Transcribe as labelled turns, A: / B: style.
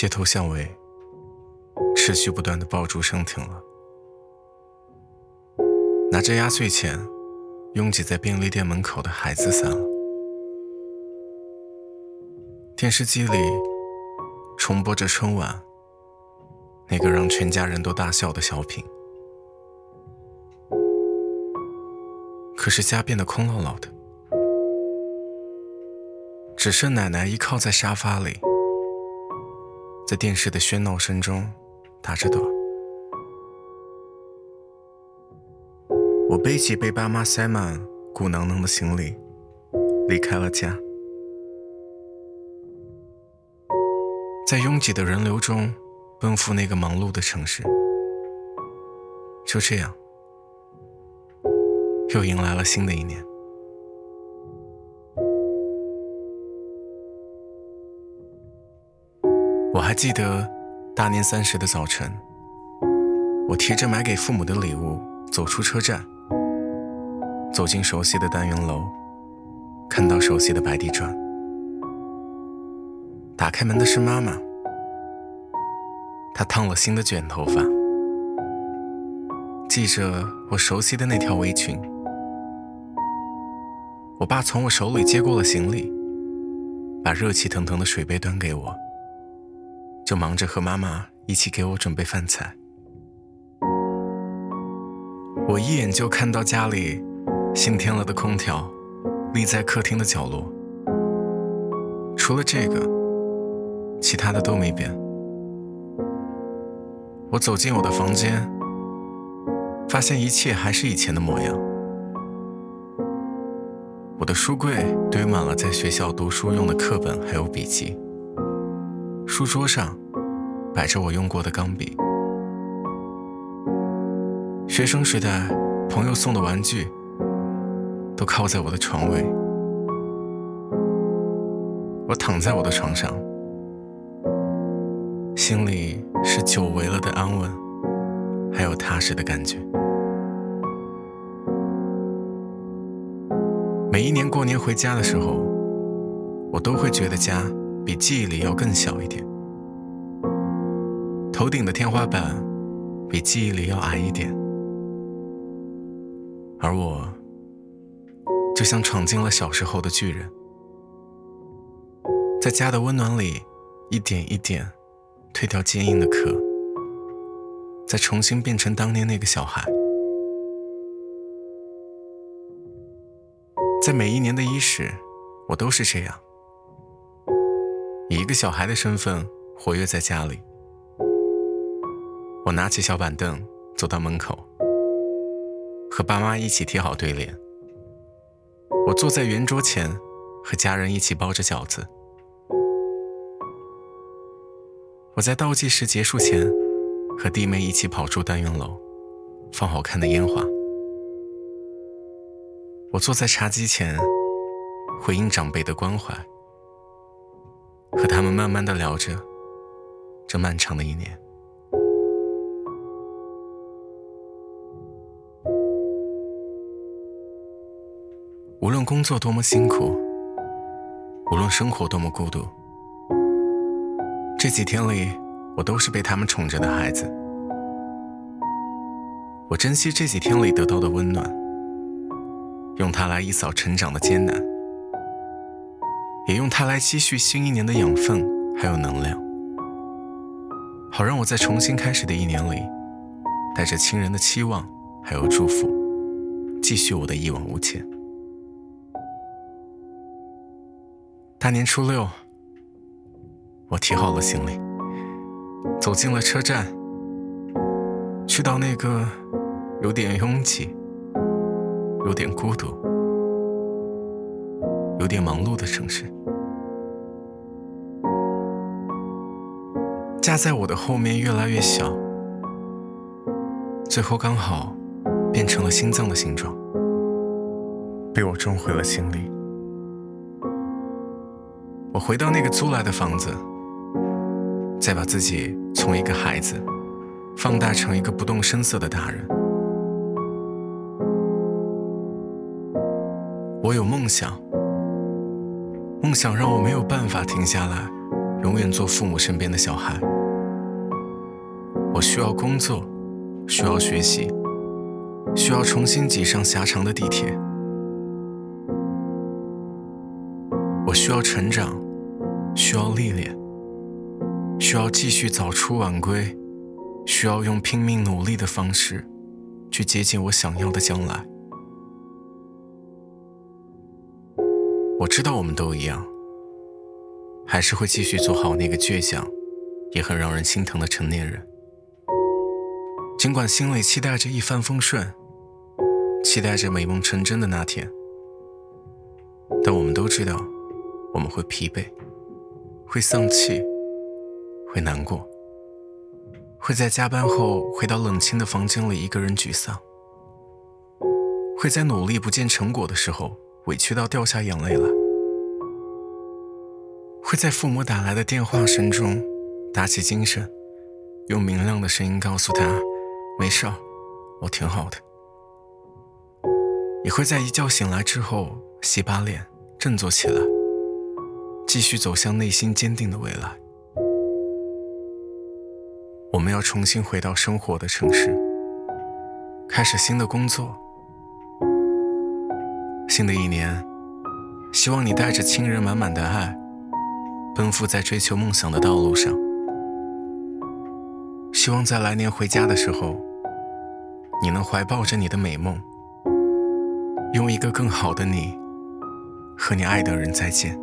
A: 街头巷尾，持续不断的爆竹声停了。拿着压岁钱，拥挤在便利店门口的孩子散了。电视机里重播着春晚那个让全家人都大笑的小品。可是家变得空落落的，只剩奶奶依靠在沙发里。在电视的喧闹声中打着盹。我背起被爸妈塞满鼓囊囊的行李，离开了家，在拥挤的人流中奔赴那个忙碌的城市。就这样，又迎来了新的一年。我还记得大年三十的早晨，我提着买给父母的礼物走出车站，走进熟悉的单元楼，看到熟悉的白地砖。打开门的是妈妈，她烫了新的卷头发，系着我熟悉的那条围裙。我爸从我手里接过了行李，把热气腾腾的水杯端给我。就忙着和妈妈一起给我准备饭菜。我一眼就看到家里新添了的空调立在客厅的角落，除了这个，其他的都没变。我走进我的房间，发现一切还是以前的模样。我的书柜堆满了在学校读书用的课本还有笔记，书桌上。摆着我用过的钢笔，学生时代朋友送的玩具都靠在我的床位。我躺在我的床上，心里是久违了的安稳，还有踏实的感觉。每一年过年回家的时候，我都会觉得家比记忆里要更小一点。头顶的天花板比记忆里要矮一点，而我就像闯进了小时候的巨人，在家的温暖里一点一点褪掉坚硬的壳，再重新变成当年那个小孩。在每一年的伊始，我都是这样，以一个小孩的身份活跃在家里。我拿起小板凳，走到门口，和爸妈一起贴好对联。我坐在圆桌前，和家人一起包着饺子。我在倒计时结束前，和弟妹一起跑出单元楼，放好看的烟花。我坐在茶几前，回应长辈的关怀，和他们慢慢的聊着这漫长的一年。无论工作多么辛苦，无论生活多么孤独，这几天里，我都是被他们宠着的孩子。我珍惜这几天里得到的温暖，用它来一扫成长的艰难，也用它来积蓄新一年的养分还有能量，好让我在重新开始的一年里，带着亲人的期望还有祝福，继续我的一往无前。大年初六，我提好了行李，走进了车站，去到那个有点拥挤、有点孤独、有点忙碌的城市。家在我的后面越来越小，最后刚好变成了心脏的形状，被我装回了行李。回到那个租来的房子，再把自己从一个孩子放大成一个不动声色的大人。我有梦想，梦想让我没有办法停下来，永远做父母身边的小孩。我需要工作，需要学习，需要重新挤上狭长的地铁。我需要成长，需要历练，需要继续早出晚归，需要用拼命努力的方式去接近我想要的将来。我知道我们都一样，还是会继续做好那个倔强，也很让人心疼的成年人。尽管心里期待着一帆风顺，期待着美梦成真的那天，但我们都知道，我们会疲惫，会丧气，会难过，会在加班后回到冷清的房间里一个人沮丧，会在努力不见成果的时候委屈到掉下眼泪来，会在父母打来的电话声中打起精神，用明亮的声音告诉他。没事，我挺好的。也会在一觉醒来之后洗把脸，振作起来，继续走向内心坚定的未来。我们要重新回到生活的城市，开始新的工作。新的一年，希望你带着亲人满满的爱，奔赴在追求梦想的道路上。希望在来年回家的时候。你能怀抱着你的美梦，用一个更好的你和你爱的人再见。